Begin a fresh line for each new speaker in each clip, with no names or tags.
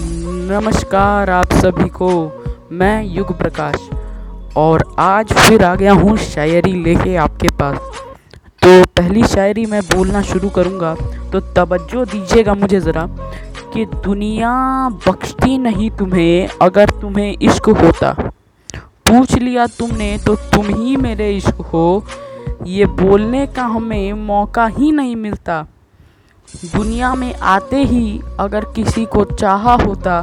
नमस्कार आप सभी को, मैं युग प्रकाश। और आज फिर आ गया हूँ शायरी लेके आपके पास। तो पहली शायरी मैं बोलना शुरू करूँगा। तो तवज्जो दीजिएगा मुझे ज़रा कि दुनिया बख्शती नहीं तुम्हें अगर तुम्हें इश्क होता। पूछ लिया तुमने तो तुम ही मेरे इश्क हो। ये बोलने का हमें मौका ही नहीं मिलता। दुनिया में आते ही अगर किसी को चाहा होता,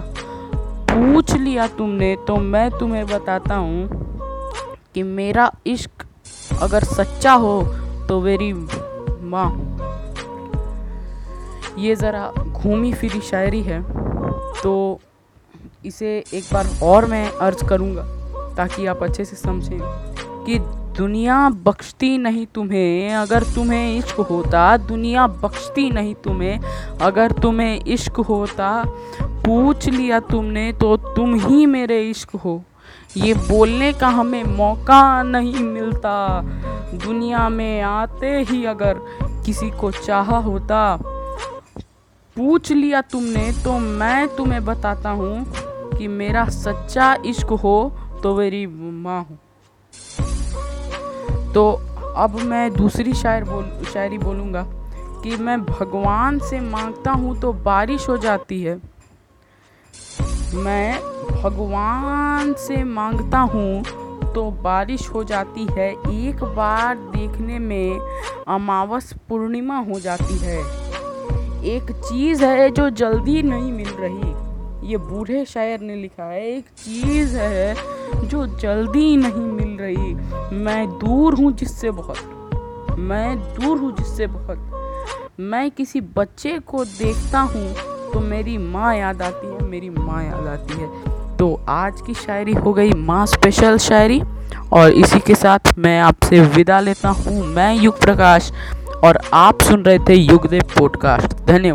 पूछ लिया तुमने तो मैं तुम्हें बताता हूँ कि मेरा इश्क अगर सच्चा हो तो मेरी माँ। ये ज़रा घूमी फिरी शायरी है तो इसे एक बार और मैं अर्ज़ करूँगा, ताकि आप अच्छे से समझें कि दुनिया बख्शती नहीं तुम्हें, अगर तुम्हें इश्क होता, दुनिया बख्शती नहीं तुम्हें, अगर तुम्हें इश्क होता, पूछ लिया तुमने तो तुम ही मेरे इश्क हो। ये बोलने का हमें मौका नहीं मिलता। दुनिया में आते ही अगर किसी को चाहा होता, पूछ लिया तुमने तो मैं तुम्हें बताता हूँ कि मेरा सच्चा इश्क हो तो मेरी माँ हूँ। तो अब मैं दूसरी शायर बोल, शायरी बोलूँगा कि मैं भगवान से माँगता हूँ तो बारिश हो जाती है। मैं भगवान से माँगता हूँ तो बारिश हो जाती है। एक बार देखने में अमावस पूर्णिमा हो जाती है। एक चीज़ है जो जल्दी नहीं मिल रही। ये बूढ़े शायर ने लिखा है, एक चीज़ है जो जल्दी नहीं मिल रही। मैं दूर हूँ जिससे बहुत। मैं दूर हूँ जिससे बहुत। मैं किसी बच्चे को देखता हूँ तो मेरी माँ याद आती है, मेरी माँ याद आती है। तो आज की शायरी हो गई माँ स्पेशल शायरी और इसी के साथ मैं आपसे विदा लेता हूँ। मैं युग प्रकाश और आप सुन रहे थे युगदेव पॉडकास्ट।